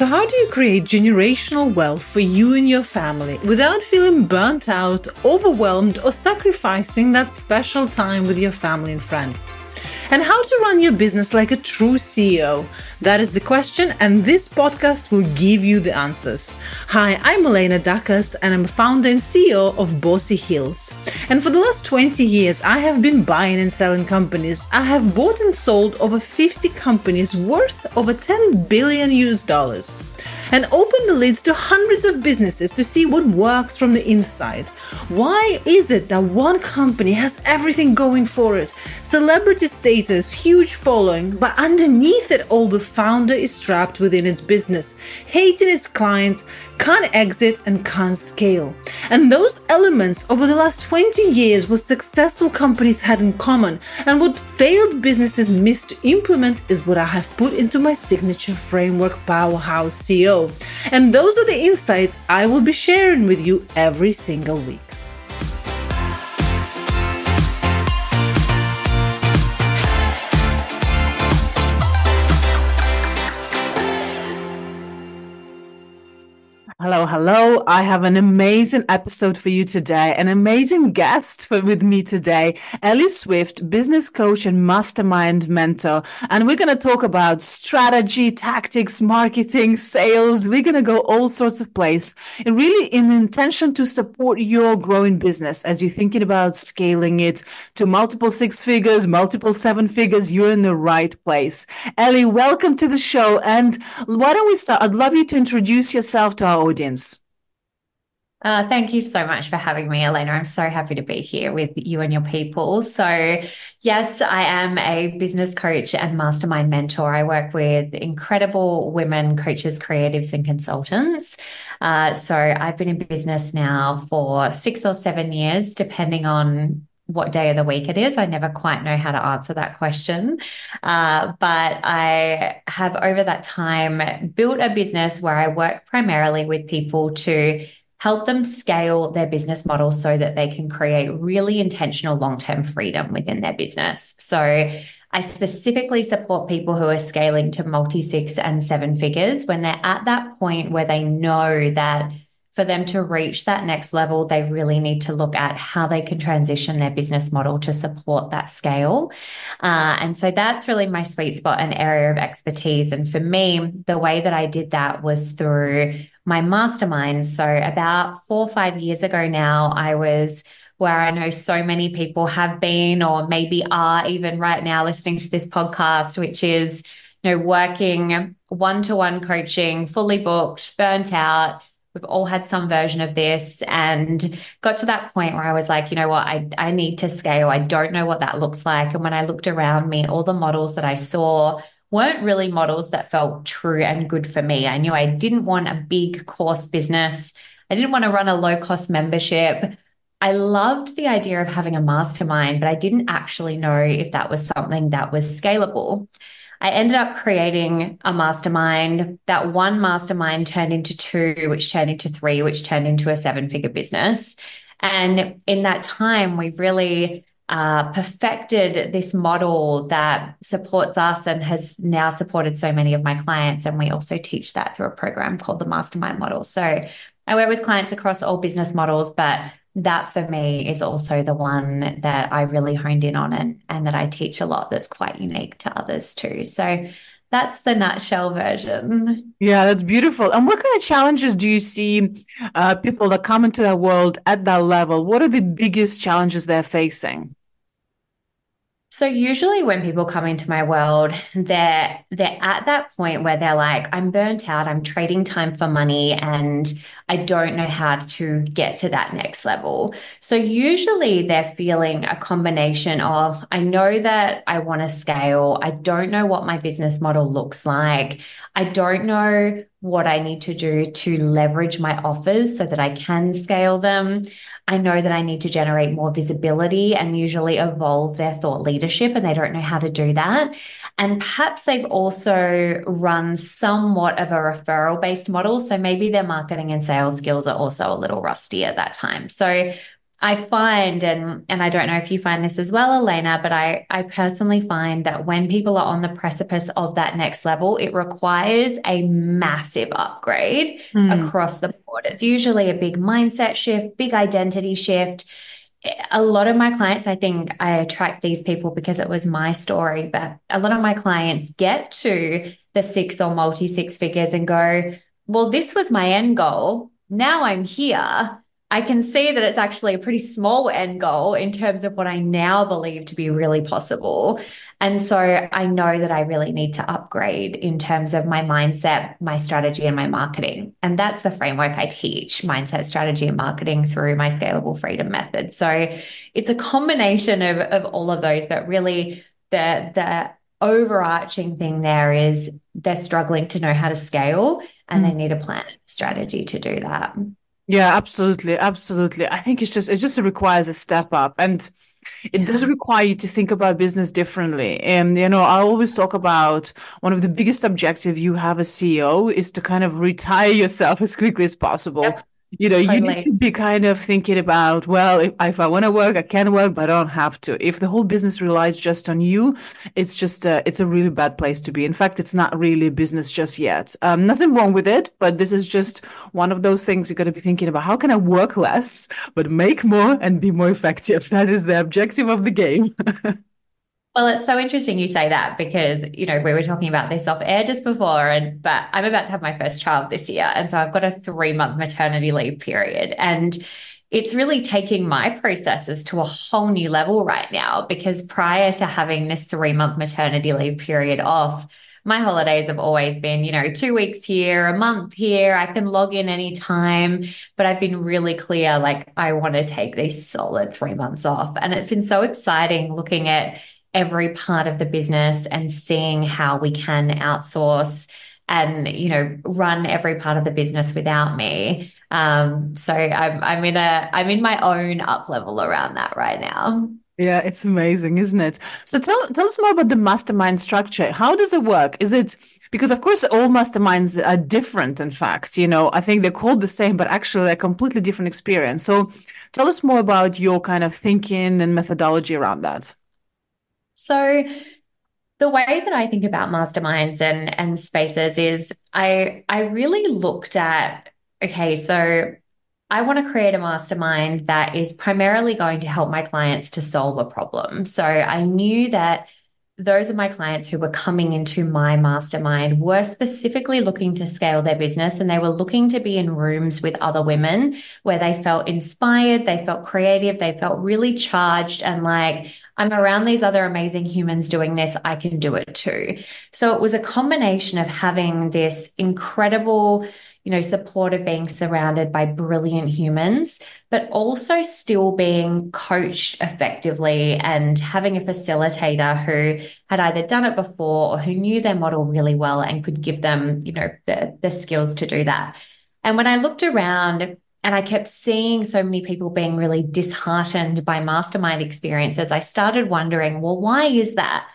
So, how do you create generational wealth for you and your family without feeling burnt out, overwhelmed, or sacrificing that special time with your family and friends? And how to run your business like a true CEO? That is the question, and this podcast will give you the answers. Hi, I'm Elena Dakas, and I'm founder and CEO of Bossy Hills. And for the last 20 years, I have been buying and selling companies. I have bought and sold over 50 companies worth over 10 billion US dollars and open the lids to hundreds of businesses to see what works from the inside. Why is it that one company has everything going for it? Celebrity status, huge following, but underneath it all, the founder is trapped within its business, hating its clients, can't exit, and can't scale. And those elements over the last 20 years, what successful companies had in common and what failed businesses missed to implement is what I have put into my signature framework, Powerhouse CEO. And those are the insights I will be sharing with you every single week. Hello. I have an amazing episode for you today, an amazing guest for, with me today, Ellie Swift, business coach and mastermind mentor. And we're going to talk about strategy, tactics, marketing, sales. We're going to go all sorts of place and really in intention to support your growing business as you're thinking about scaling it to multiple six figures, multiple seven figures. You're in the right place. Ellie, welcome to the show. And why don't we start? I'd love you to introduce yourself to our audience? Uh, thank you so much for having me, Elena. I'm so happy to be here with you and your people. So, yes, I am a business coach and mastermind mentor. I work with incredible women, coaches, creatives, and consultants. Uh, so, I've been in business now for six or seven years, depending on what day of the week it is. I never quite know how to answer that question. Uh, but I have over that time built a business where I work primarily with people to help them scale their business model so that they can create really intentional long term freedom within their business. So I specifically support people who are scaling to multi six and seven figures when they're at that point where they know that for them to reach that next level, they really need to look at how they can transition their business model to support that scale. Uh, and so that's really my sweet spot and area of expertise. And for me, the way that I did that was through my mastermind. So about four or five years ago now, I was where I know so many people have been or maybe are even right now listening to this podcast, which is, you know, working one-to-one coaching, fully booked, burnt out, we've all had some version of this and got to that point where I was like, you know what, I, I need to scale. I don't know what that looks like. And when I looked around me, all the models that I saw weren't really models that felt true and good for me. I knew I didn't want a big course business. I didn't want to run a low cost membership. I loved the idea of having a mastermind, but I didn't actually know if that was something that was scalable. I ended up creating a mastermind. That one mastermind turned into two, which turned into three, which turned into a seven figure business. And in that time, we've really uh, perfected this model that supports us and has now supported so many of my clients. And we also teach that through a program called the Mastermind Model. So I work with clients across all business models, but that for me is also the one that I really honed in on and, and that I teach a lot that's quite unique to others too. So that's the nutshell version. Yeah, that's beautiful. And what kind of challenges do you see uh, people that come into that world at that level? What are the biggest challenges they're facing? So usually when people come into my world, they're they're at that point where they're like, I'm burnt out, I'm trading time for money, and I don't know how to get to that next level. So usually they're feeling a combination of I know that I want to scale, I don't know what my business model looks like, I don't know what I need to do to leverage my offers so that I can scale them. I know that I need to generate more visibility and usually evolve their thought leadership, and they don't know how to do that. And perhaps they've also run somewhat of a referral based model. So maybe their marketing and sales skills are also a little rusty at that time. So I find, and and I don't know if you find this as well, Elena, but I I personally find that when people are on the precipice of that next level, it requires a massive upgrade mm. across the board. It's usually a big mindset shift, big identity shift. A lot of my clients, I think I attract these people because it was my story, but a lot of my clients get to the six or multi six figures and go, well, this was my end goal. Now I'm here I can see that it's actually a pretty small end goal in terms of what I now believe to be really possible. And so I know that I really need to upgrade in terms of my mindset, my strategy, and my marketing. And that's the framework I teach mindset, strategy, and marketing through my scalable freedom method. So it's a combination of, of all of those, but really the, the overarching thing there is they're struggling to know how to scale and mm. they need a plan strategy to do that. Yeah, absolutely, absolutely. I think it's just it just requires a step up, and it yeah. does require you to think about business differently. And you know, I always talk about one of the biggest objective you have as CEO is to kind of retire yourself as quickly as possible. Yep you know totally. you need to be kind of thinking about well if, if i want to work i can work but i don't have to. If the whole business relies just on you it's just a, it's a really bad place to be. In fact it's not really a business just yet. Um, nothing wrong with it but this is just one of those things you got to be thinking about. How can i work less but make more and be more effective? That is the objective of the game Well, it's so interesting you say that because, you know, we were talking about this off air just before, and but I'm about to have my first child this year. And so I've got a three month maternity leave period. And it's really taking my processes to a whole new level right now because prior to having this three month maternity leave period off, my holidays have always been, you know, two weeks here, a month here. I can log in anytime. But I've been really clear, like, I want to take these solid three months off. And it's been so exciting looking at every part of the business and seeing how we can outsource and you know run every part of the business without me. Um, so I'm, I'm in a i'm in my own up level around that right now. Yeah it's amazing isn't it? So tell tell us more about the mastermind structure. How does it work? Is it because of course all masterminds are different in fact you know i think they're called the same but actually a completely different experience. So tell us more about your kind of thinking and methodology around that so the way that I think about masterminds and and spaces is I I really looked at okay, so I want to create a mastermind that is primarily going to help my clients to solve a problem. So I knew that those of my clients who were coming into my mastermind were specifically looking to scale their business and they were looking to be in rooms with other women where they felt inspired, they felt creative, they felt really charged and like, I'm around these other amazing humans doing this, I can do it too. So it was a combination of having this incredible you know, support of being surrounded by brilliant humans, but also still being coached effectively and having a facilitator who had either done it before or who knew their model really well and could give them, you know, the, the skills to do that. And when I looked around, and I kept seeing so many people being really disheartened by mastermind experiences. I started wondering, well, why is that?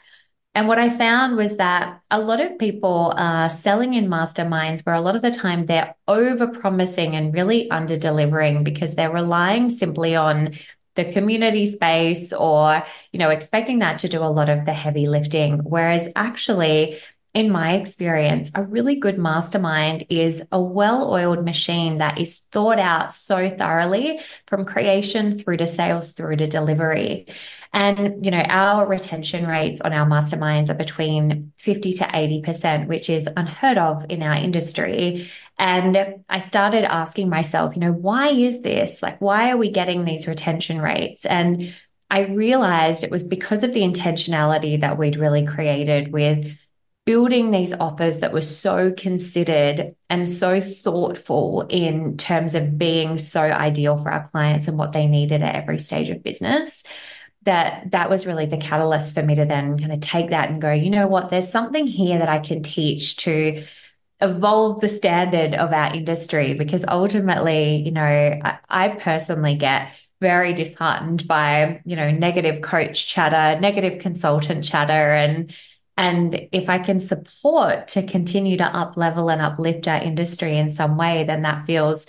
And what I found was that a lot of people are selling in masterminds where a lot of the time they're over promising and really under delivering because they're relying simply on the community space or, you know, expecting that to do a lot of the heavy lifting. Whereas actually, in my experience, a really good mastermind is a well oiled machine that is thought out so thoroughly from creation through to sales through to delivery. And, you know, our retention rates on our masterminds are between 50 to 80%, which is unheard of in our industry. And I started asking myself, you know, why is this? Like, why are we getting these retention rates? And I realized it was because of the intentionality that we'd really created with building these offers that were so considered and so thoughtful in terms of being so ideal for our clients and what they needed at every stage of business that that was really the catalyst for me to then kind of take that and go you know what? There's something here that i can teach to evolve the standard of our industry because ultimately you know I, I personally get very disheartened by you know negative coach chatter negative consultant chatter and and if I can support to continue to up level and uplift our industry in some way, then that feels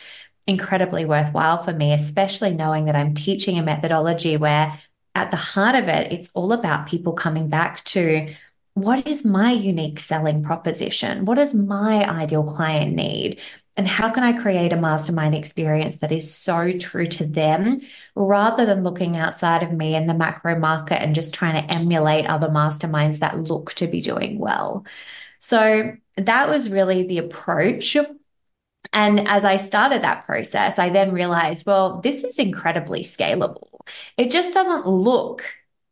incredibly worthwhile for me, especially knowing that I'm teaching a methodology where at the heart of it, it's all about people coming back to what is my unique selling proposition? What does my ideal client need? And how can I create a mastermind experience that is so true to them rather than looking outside of me in the macro market and just trying to emulate other masterminds that look to be doing well? So that was really the approach. And as I started that process, I then realized, well, this is incredibly scalable. It just doesn't look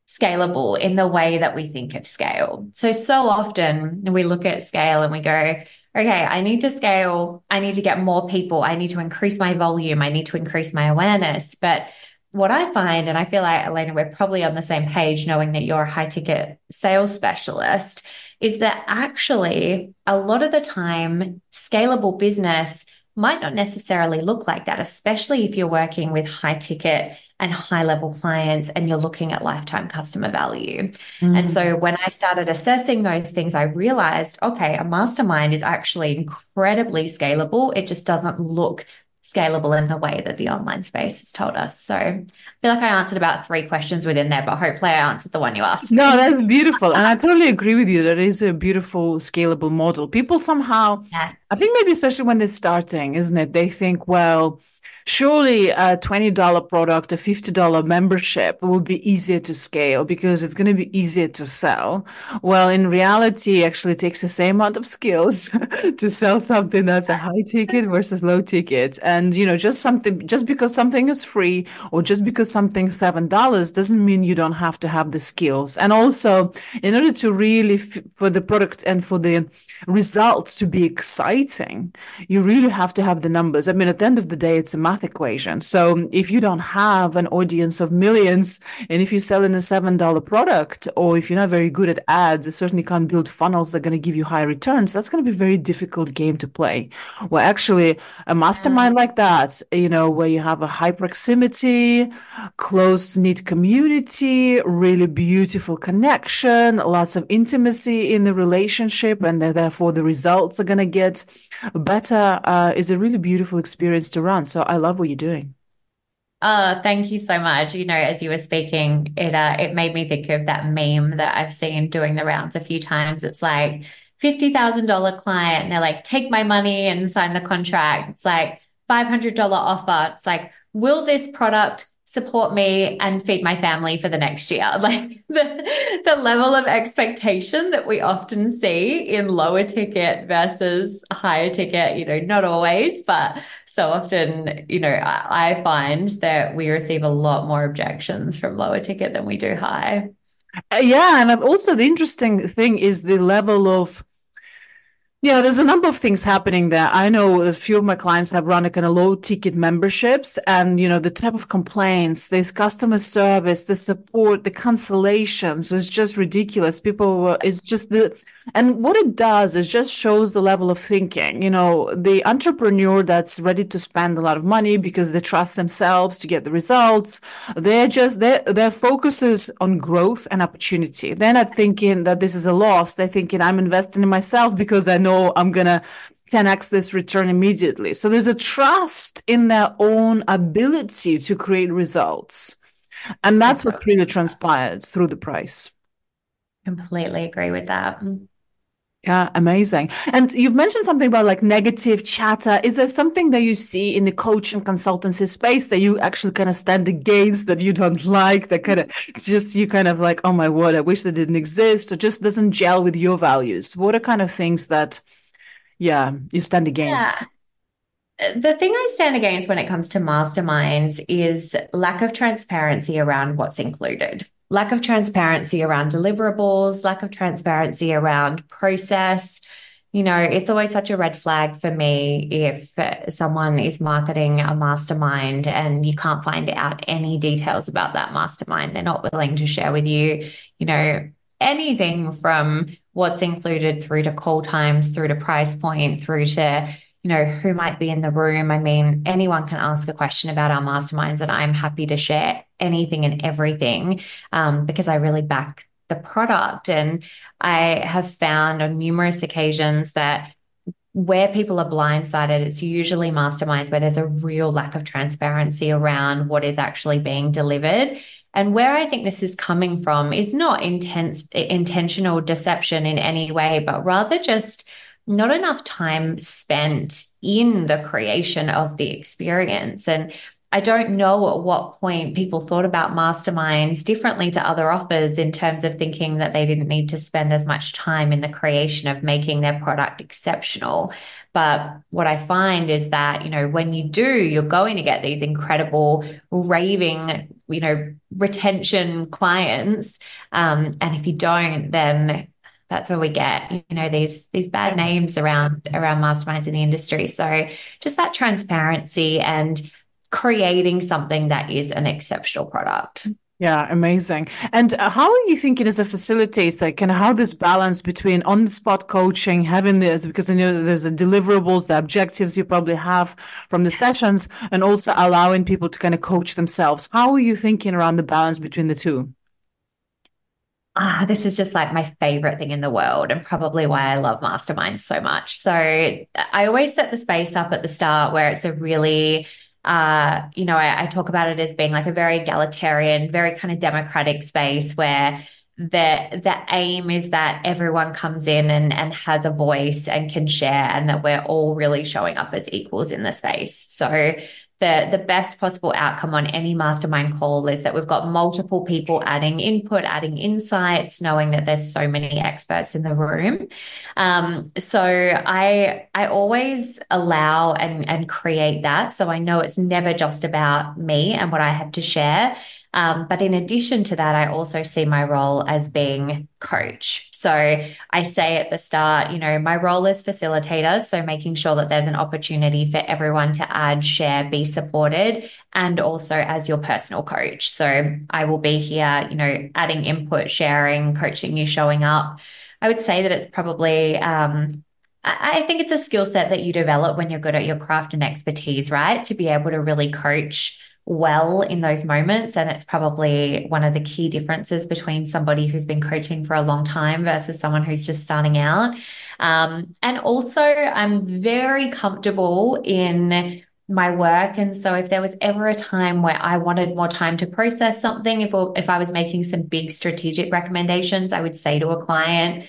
scalable in the way that we think of scale. So, so often we look at scale and we go, okay, I need to scale. I need to get more people. I need to increase my volume. I need to increase my awareness. But what I find, and I feel like, Elena, we're probably on the same page knowing that you're a high ticket sales specialist, is that actually a lot of the time, scalable business might not necessarily look like that, especially if you're working with high ticket and high level clients and you're looking at lifetime customer value. Mm. And so when I started assessing those things, I realized okay, a mastermind is actually incredibly scalable. It just doesn't look scalable in the way that the online space has told us. So I feel like I answered about three questions within there, but hopefully I answered the one you asked. Me. No, that's beautiful. and I totally agree with you. That is a beautiful, scalable model. People somehow, yes. I think maybe especially when they're starting, isn't it? They think, well, surely a $20 product, a $50 membership will be easier to scale because it's going to be easier to sell. Well, in reality, it actually takes the same amount of skills to sell something that's a high ticket versus low ticket. And, you know, just something, just because something is free or just because something's $7 doesn't mean you don't have to have the skills. And also, in order to really, f- for the product and for the results to be exciting, you really have to have the numbers. I mean, at the end of the day, it's a math equation. So if you don't have an audience of millions, and if you sell in a $7 product, or if you're not very good at ads, you certainly can't build funnels that are going to give you high returns, that's going to be a very difficult game to play. Well, actually, a mastermind mm. like that, you know, where you have a high proximity, close knit community, really beautiful connection, lots of intimacy in the relationship, and therefore the results are going to get better, uh, is a really beautiful experience to run. So I love what you're doing. Oh, thank you so much. You know, as you were speaking, it uh, it made me think of that meme that I've seen doing the rounds a few times. It's like fifty thousand dollar client, and they're like, "Take my money and sign the contract." It's like five hundred dollar offer. It's like, "Will this product support me and feed my family for the next year. Like the, the level of expectation that we often see in lower ticket versus higher ticket, you know, not always, but so often, you know, I, I find that we receive a lot more objections from lower ticket than we do high. Uh, yeah. And also the interesting thing is the level of yeah, there's a number of things happening there. I know a few of my clients have run a kind of low ticket memberships and, you know, the type of complaints, this customer service, the support, the cancellations was just ridiculous. People were, it's just the, and what it does is just shows the level of thinking. You know, the entrepreneur that's ready to spend a lot of money because they trust themselves to get the results. They're just their their focus is on growth and opportunity. They're not thinking that this is a loss. They're thinking I'm investing in myself because I know I'm gonna 10x this return immediately. So there's a trust in their own ability to create results. And that's what really transpired through the price. Completely agree with that. Yeah, amazing. And you've mentioned something about like negative chatter. Is there something that you see in the coach and consultancy space that you actually kind of stand against that you don't like, that kind of just you kind of like, oh my word, I wish that didn't exist, or just doesn't gel with your values? What are kind of things that, yeah, you stand against? Yeah. The thing I stand against when it comes to masterminds is lack of transparency around what's included lack of transparency around deliverables, lack of transparency around process. You know, it's always such a red flag for me if someone is marketing a mastermind and you can't find out any details about that mastermind. They're not willing to share with you, you know, anything from what's included through to call times, through to price point, through to you know, who might be in the room. I mean, anyone can ask a question about our masterminds, and I'm happy to share anything and everything um, because I really back the product. And I have found on numerous occasions that where people are blindsided, it's usually masterminds where there's a real lack of transparency around what is actually being delivered. And where I think this is coming from is not intense intentional deception in any way, but rather just not enough time spent in the creation of the experience. And I don't know at what point people thought about masterminds differently to other offers in terms of thinking that they didn't need to spend as much time in the creation of making their product exceptional. But what I find is that, you know, when you do, you're going to get these incredible raving, you know, retention clients. Um, and if you don't, then that's where we get you know these these bad names around around masterminds in the industry so just that transparency and creating something that is an exceptional product. Yeah, amazing. And uh, how are you thinking as a facilitator? Of how this balance between on the spot coaching, having this, because I know there's the deliverables, the objectives you probably have from the yes. sessions, and also allowing people to kind of coach themselves. How are you thinking around the balance between the two? Ah, this is just like my favorite thing in the world, and probably why I love masterminds so much. So I always set the space up at the start where it's a really uh, you know, I, I talk about it as being like a very egalitarian, very kind of democratic space where the the aim is that everyone comes in and and has a voice and can share and that we're all really showing up as equals in the space so the the best possible outcome on any mastermind call is that we've got multiple people adding input, adding insights, knowing that there's so many experts in the room. Um, so I I always allow and and create that. So I know it's never just about me and what I have to share. Um, but in addition to that, I also see my role as being coach. So I say at the start, you know, my role is facilitator. So making sure that there's an opportunity for everyone to add, share, be supported, and also as your personal coach. So I will be here, you know, adding input, sharing, coaching you, showing up. I would say that it's probably, um, I think it's a skill set that you develop when you're good at your craft and expertise, right? To be able to really coach well in those moments. And it's probably one of the key differences between somebody who's been coaching for a long time versus someone who's just starting out. Um, and also, I'm very comfortable in my work. And so if there was ever a time where I wanted more time to process something, if, if I was making some big strategic recommendations, I would say to a client,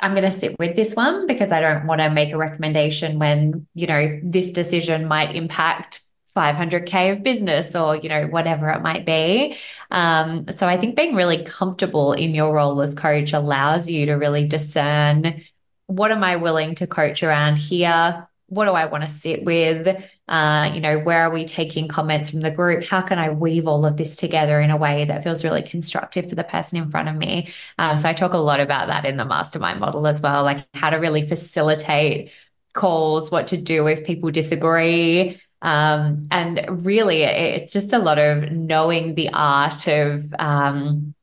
I'm going to sit with this one because I don't want to make a recommendation when, you know, this decision might impact 500k of business or you know whatever it might be. Um, so i think being really comfortable in your role as coach allows you to really discern what am i willing to coach around here? What do i want to sit with? Uh, you know where are we taking comments from the group? How can i weave all of this together in a way that feels really constructive for the person in front of me? Um, so i talk a lot about that in the mastermind model as well like how to really facilitate calls what to do if people disagree um, and really, it's just a lot of knowing the art of, um,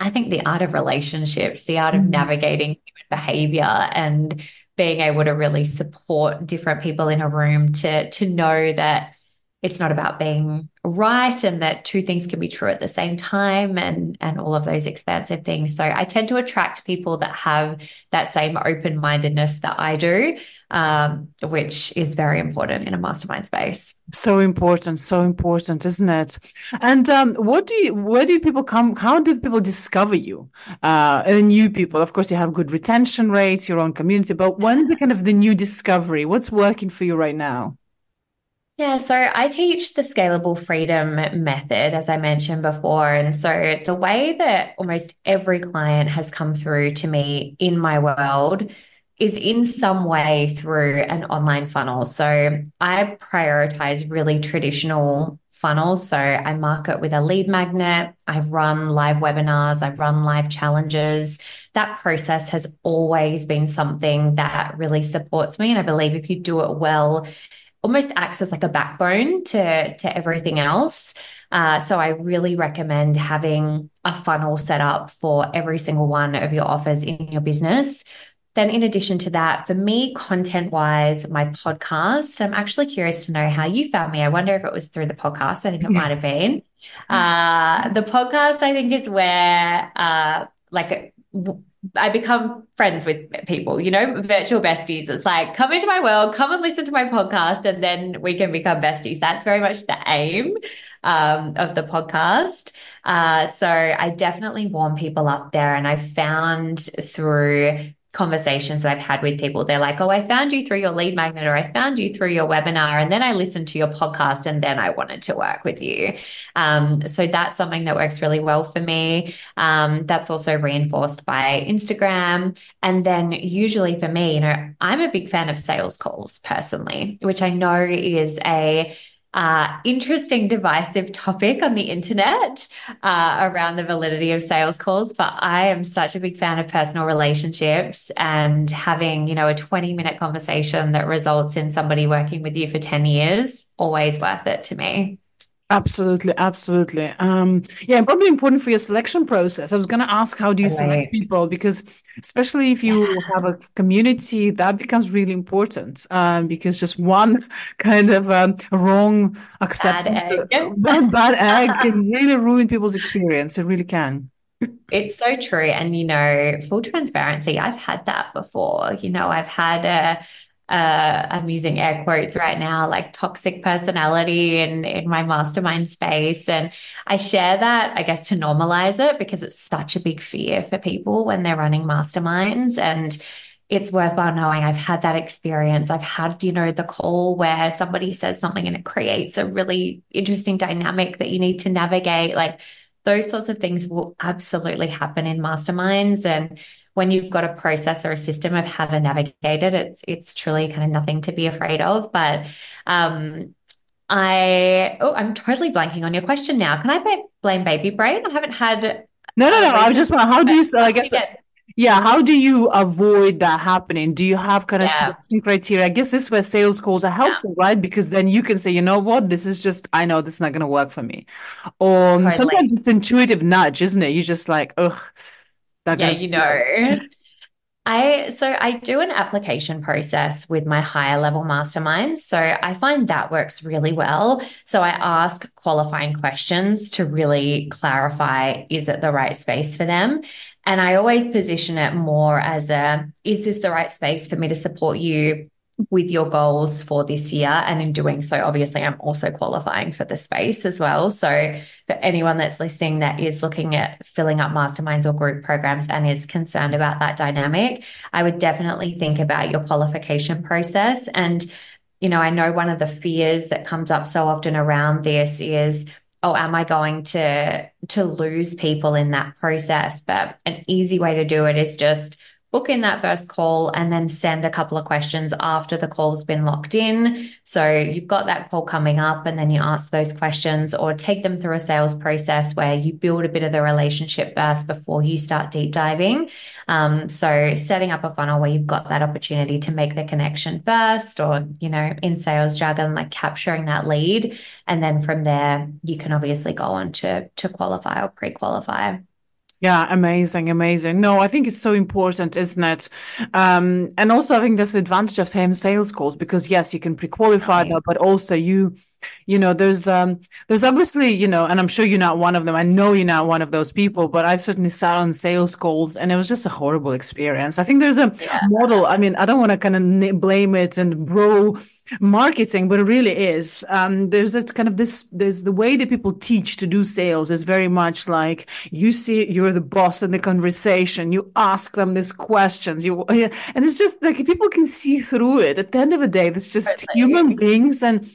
I think, the art of relationships, the art of mm-hmm. navigating human behavior and being able to really support different people in a room to to know that it's not about being right and that two things can be true at the same time and and all of those expansive things. So i tend to attract people that have that same open-mindedness that i do um, which is very important in a mastermind space. So important so important isn't it? And um, what do you where do people come how do people discover you? Uh, new people of course you have good retention rates your own community but when's the kind of the new discovery? What's working for you right now yeah, so I teach the scalable freedom method, as I mentioned before. And so the way that almost every client has come through to me in my world is in some way through an online funnel. So I prioritize really traditional funnels. So I market with a lead magnet, I run live webinars, I run live challenges. That process has always been something that really supports me. And I believe if you do it well, almost acts as like a backbone to to everything else. Uh, so I really recommend having a funnel set up for every single one of your offers in your business. Then, in addition to that, for me, content wise, my podcast, I'm actually curious to know how you found me. I wonder if it was through the podcast. I think it might have been. Uh, the podcast, I think, is where, uh, like, I become friends with people, you know, virtual besties. It's like, come into my world, come and listen to my podcast, and then we can become besties. That's very much the aim um, of the podcast. Uh, so I definitely warm people up there. And I found through conversations that I've had with people. They're like, oh, I found you through your lead magnet or I found you through your webinar. And then I listened to your podcast and then I wanted to work with you. Um, so that's something that works really well for me. Um, that's also reinforced by Instagram. And then usually for me, you know, I'm a big fan of sales calls personally, which I know is a uh, interesting, divisive topic on the internet uh, around the validity of sales calls. But I am such a big fan of personal relationships and having, you know, a 20 minute conversation that results in somebody working with you for 10 years, always worth it to me. Absolutely, absolutely. Um, yeah, probably important for your selection process. I was going to ask, how do you select people? Because especially if you yeah. have a community, that becomes really important. Um, because just one kind of um, wrong acceptance, bad egg, bad egg can really ruin people's experience. It really can. It's so true. And, you know, full transparency, I've had that before. You know, I've had a, uh, I'm using air quotes right now, like toxic personality in, in my mastermind space. And I share that, I guess, to normalize it because it's such a big fear for people when they're running masterminds. And it's worthwhile knowing I've had that experience. I've had, you know, the call where somebody says something and it creates a really interesting dynamic that you need to navigate. Like those sorts of things will absolutely happen in masterminds. And when you've got a process or a system of how to navigate it, it's it's truly kind of nothing to be afraid of. But um, I oh, I'm totally blanking on your question now. Can I blame baby brain? I haven't had. No, no, no. I was just want. How do you? I guess. Yeah, how do you avoid that happening? Do you have kind of yeah. criteria? I guess this is where sales calls are helpful, yeah. right? Because then you can say, you know what, this is just, I know this is not going to work for me. Or totally. sometimes it's intuitive nudge, isn't it? You're just like, ugh, yeah, you know. I so I do an application process with my higher level masterminds. So I find that works really well. So I ask qualifying questions to really clarify is it the right space for them? And I always position it more as a is this the right space for me to support you with your goals for this year. And in doing so, obviously, I'm also qualifying for the space as well. So, for anyone that's listening that is looking at filling up masterminds or group programs and is concerned about that dynamic, I would definitely think about your qualification process. And, you know, I know one of the fears that comes up so often around this is, oh am i going to to lose people in that process but an easy way to do it is just book in that first call and then send a couple of questions after the call's been locked in. So you've got that call coming up and then you ask those questions or take them through a sales process where you build a bit of the relationship first before you start deep diving. Um, so setting up a funnel where you've got that opportunity to make the connection first or, you know, in sales jargon, like capturing that lead. And then from there, you can obviously go on to, to qualify or pre-qualify. Yeah, amazing, amazing. No, I think it's so important, isn't it? Um, and also, I think that's the advantage of having sales calls because yes, you can pre-qualify right. that, but also you you know there's um there's obviously you know and i'm sure you're not one of them. I know you're not one of those people but i've certainly sat on sales calls and it was just a horrible experience. I think there's a yeah. model i mean i don't want to kind of blame it and bro marketing but it really is. Um there's a kind of this there's the way that people teach to do sales is very much like you see you're the boss in the conversation you ask them these questions you and it's just like people can see through it. At the end of the day it's just human beings and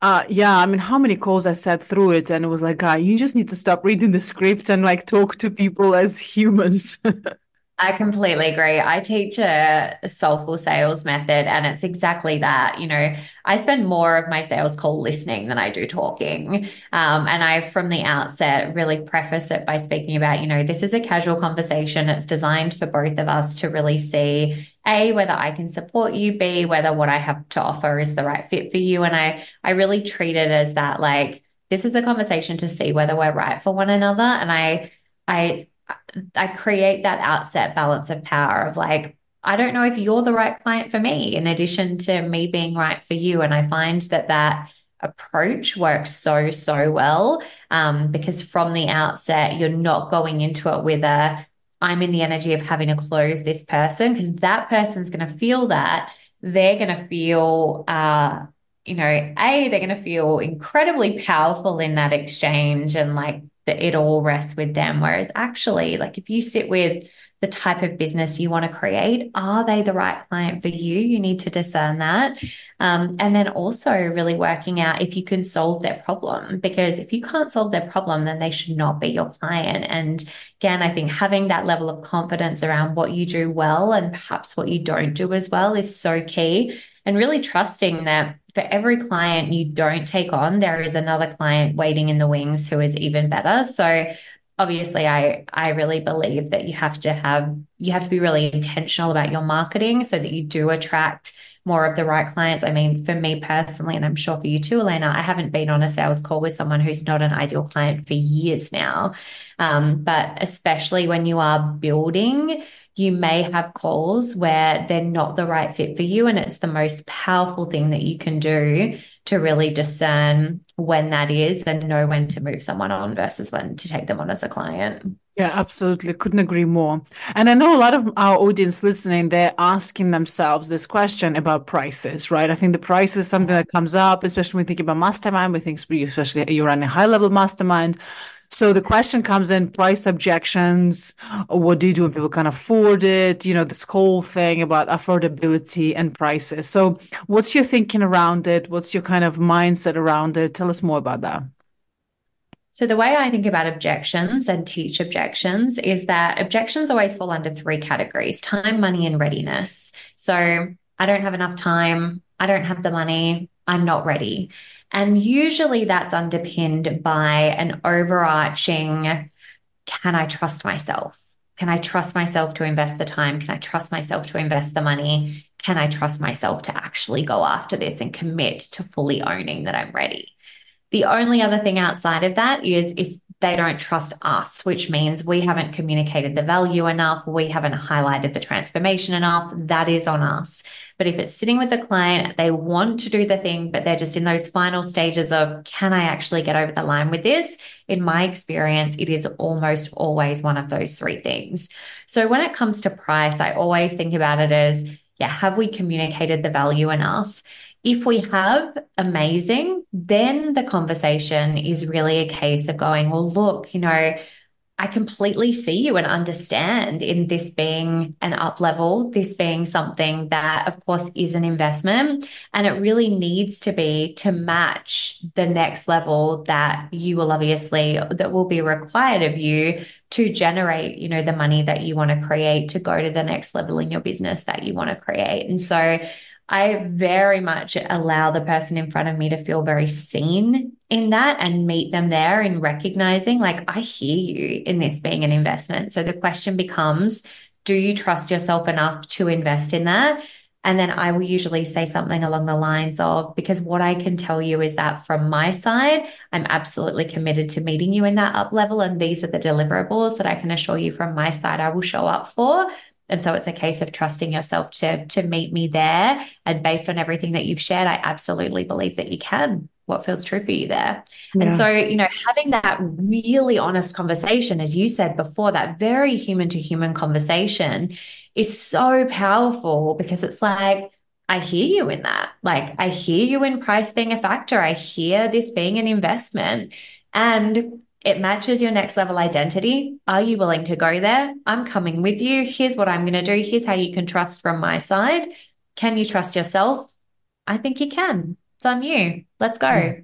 uh, yeah, I mean, how many calls I sat through it and it was like, guy, you just need to stop reading the script and like talk to people as humans. I completely agree. I teach a soulful sales method, and it's exactly that. You know, I spend more of my sales call listening than I do talking. Um, and I, from the outset, really preface it by speaking about, you know, this is a casual conversation. It's designed for both of us to really see a whether I can support you, b whether what I have to offer is the right fit for you. And I, I really treat it as that, like, this is a conversation to see whether we're right for one another. And I, I I create that outset balance of power of like, I don't know if you're the right client for me, in addition to me being right for you. And I find that that approach works so, so well um, because from the outset, you're not going into it with a, I'm in the energy of having to close this person because that person's going to feel that. They're going to feel, uh, you know, A, they're going to feel incredibly powerful in that exchange and like that it all rests with them. Whereas actually, like if you sit with the type of business you want to create, are they the right client for you? You need to discern that. Um, and then also really working out if you can solve their problem, because if you can't solve their problem, then they should not be your client. And again, I think having that level of confidence around what you do well and perhaps what you don't do as well is so key. And really trusting that for every client you don't take on, there is another client waiting in the wings who is even better. So obviously I I really believe that you have to have you have to be really intentional about your marketing so that you do attract more of the right clients. I mean, for me personally, and I'm sure for you too, Elena, I haven't been on a sales call with someone who's not an ideal client for years now. Um, but especially when you are building, you may have calls where they're not the right fit for you. And it's the most powerful thing that you can do to really discern when that is and know when to move someone on versus when to take them on as a client. Yeah, absolutely. Couldn't agree more. And I know a lot of our audience listening, they're asking themselves this question about prices, right? I think the price is something that comes up, especially when we think about mastermind. We think, especially you're running a high level mastermind. So the question comes in price objections. What do you do when people can't afford it? You know, this whole thing about affordability and prices. So what's your thinking around it? What's your kind of mindset around it? Tell us more about that. So, the way I think about objections and teach objections is that objections always fall under three categories time, money, and readiness. So, I don't have enough time. I don't have the money. I'm not ready. And usually that's underpinned by an overarching can I trust myself? Can I trust myself to invest the time? Can I trust myself to invest the money? Can I trust myself to actually go after this and commit to fully owning that I'm ready? The only other thing outside of that is if they don't trust us, which means we haven't communicated the value enough, we haven't highlighted the transformation enough, that is on us. But if it's sitting with the client, they want to do the thing, but they're just in those final stages of, can I actually get over the line with this? In my experience, it is almost always one of those three things. So when it comes to price, I always think about it as, yeah, have we communicated the value enough? If we have, amazing, then the conversation is really a case of going, well, look, you know, I completely see you and understand in this being an up level, this being something that, of course, is an investment. And it really needs to be to match the next level that you will obviously, that will be required of you to generate, you know, the money that you want to create to go to the next level in your business that you want to create. And so I very much allow the person in front of me to feel very seen in that and meet them there in recognizing, like, I hear you in this being an investment. So the question becomes, do you trust yourself enough to invest in that? And then I will usually say something along the lines of, because what I can tell you is that from my side, I'm absolutely committed to meeting you in that up level. And these are the deliverables that I can assure you from my side I will show up for. And so it's a case of trusting yourself to, to meet me there. And based on everything that you've shared, I absolutely believe that you can. What feels true for you there. Yeah. And so, you know, having that really honest conversation, as you said before, that very human to human conversation is so powerful because it's like, I hear you in that. Like, I hear you in price being a factor. I hear this being an investment. And it matches your next level identity. Are you willing to go there? I'm coming with you. Here's what I'm going to do. Here's how you can trust from my side. Can you trust yourself? I think you can. It's on you. Let's go. Hmm.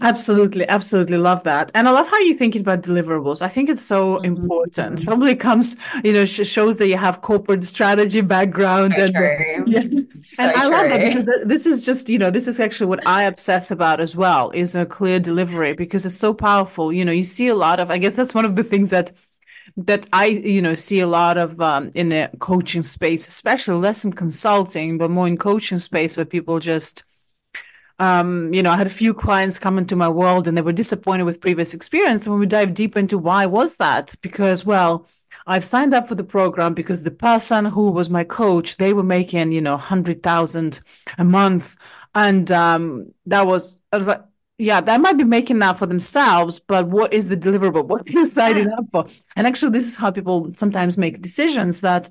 Absolutely, absolutely love that, and I love how you're thinking about deliverables. I think it's so mm-hmm. important. Probably comes, you know, sh- shows that you have corporate strategy background, so and yeah, so and I love that because this is just, you know, this is actually what I obsess about as well is a clear delivery because it's so powerful. You know, you see a lot of. I guess that's one of the things that that I, you know, see a lot of um, in the coaching space, especially less in consulting, but more in coaching space where people just um, you know, I had a few clients come into my world and they were disappointed with previous experience. And when we dive deep into why was that? Because, well, I've signed up for the program because the person who was my coach, they were making, you know, hundred thousand a month. And um, that was, I was like, yeah, they might be making that for themselves, but what is the deliverable? What are you signing up for? And actually, this is how people sometimes make decisions that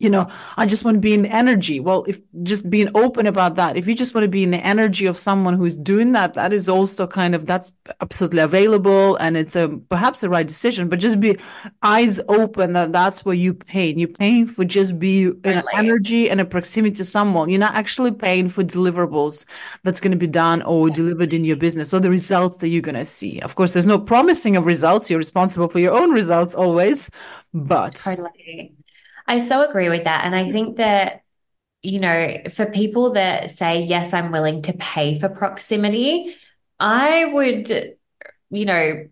you know, I just want to be in the energy. Well, if just being open about that, if you just want to be in the energy of someone who's doing that, that is also kind of that's absolutely available and it's a perhaps the right decision. But just be eyes open that that's what you paying. You're paying for just be in an energy and a proximity to someone. You're not actually paying for deliverables that's going to be done or delivered in your business or the results that you're going to see. Of course, there's no promising of results. You're responsible for your own results always, but Totally. I so agree with that. And I think that, you know, for people that say, yes, I'm willing to pay for proximity, I would, you know,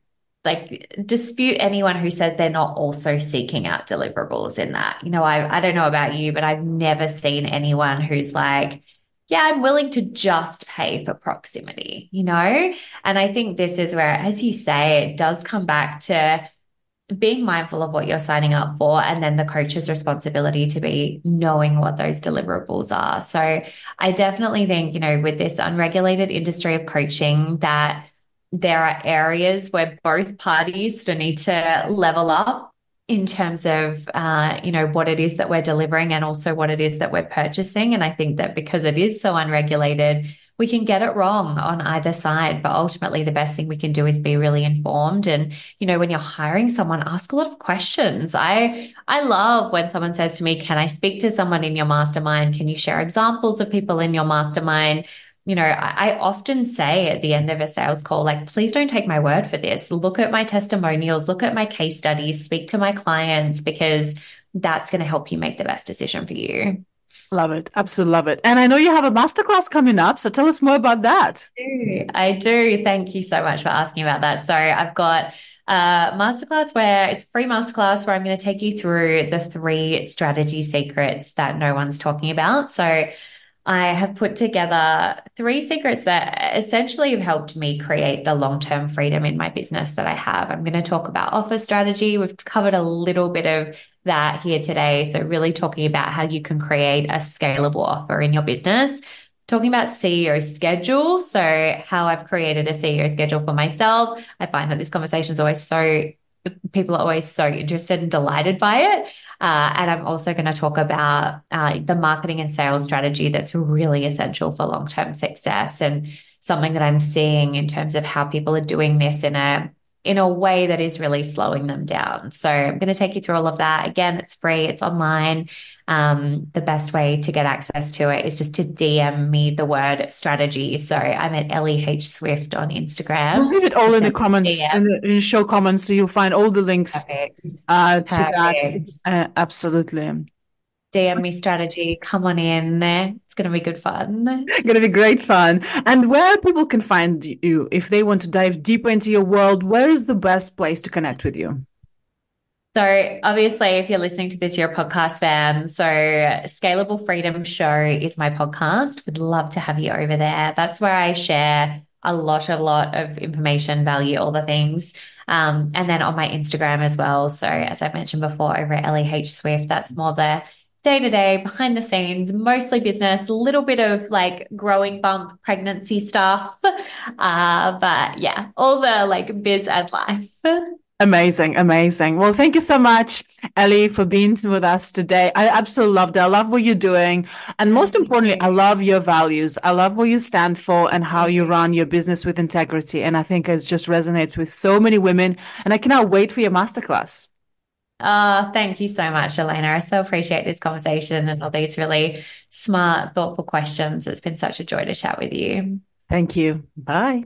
like dispute anyone who says they're not also seeking out deliverables in that. You know, I, I don't know about you, but I've never seen anyone who's like, yeah, I'm willing to just pay for proximity, you know? And I think this is where, as you say, it does come back to being mindful of what you're signing up for and then the coach's responsibility to be knowing what those deliverables are. So I definitely think, you know, with this unregulated industry of coaching that there are areas where both parties still need to level up in terms of uh, you know what it is that we're delivering and also what it is that we're purchasing and i think that because it is so unregulated we can get it wrong on either side but ultimately the best thing we can do is be really informed and you know when you're hiring someone ask a lot of questions i i love when someone says to me can i speak to someone in your mastermind can you share examples of people in your mastermind you know, I, often say at the end of a sales call, like, please don't take my word for this. Look at my testimonials, look at my case studies, speak to my clients, because that's going to help you make the best decision for you. Love it. Absolutely love it. And I know you have a masterclass coming up. So tell us more about that. I do. I do. Thank you so much for asking about that. So I've got a masterclass where it's a free masterclass where I'm going to take you through the three strategy secrets that no one's talking about. So I have put together three secrets that essentially have helped me create the long term freedom in my business that I have. I'm going to talk about offer strategy. We've covered a little bit of that here today. So, really talking about how you can create a scalable offer in your business. Talking about CEO schedule. So, how I've created a CEO schedule for myself. I find that this conversation is always so, people are always so interested and delighted by it. Uh, and I'm also going to talk about uh, the marketing and sales strategy that's really essential for long term success and something that I'm seeing in terms of how people are doing this in a in a way that is really slowing them down. So I'm going to take you through all of that. Again, it's free, it's online. Um, the best way to get access to it is just to DM me the word strategy. So I'm at Ellie H Swift on Instagram. We'll leave it all in the comments, in the, in the, show comments, so you'll find all the links uh, to Perfect. that. Uh, absolutely. DM me strategy. Come on in. It's going to be good fun. going to be great fun. And where people can find you if they want to dive deeper into your world, where is the best place to connect with you? So, obviously, if you're listening to this, you're a podcast fan. So, Scalable Freedom Show is my podcast. Would love to have you over there. That's where I share a lot, a lot of information, value, all the things. Um, and then on my Instagram as well. So, as I mentioned before, over at Ellie H Swift, that's more the day to day, behind the scenes, mostly business, a little bit of like growing bump pregnancy stuff. Uh, but yeah, all the like biz and life. Amazing, amazing. Well, thank you so much, Ellie, for being with us today. I absolutely loved it. I love what you're doing. And most importantly, I love your values. I love what you stand for and how you run your business with integrity. And I think it just resonates with so many women. And I cannot wait for your masterclass. Oh, thank you so much, Elena. I so appreciate this conversation and all these really smart, thoughtful questions. It's been such a joy to chat with you. Thank you. Bye.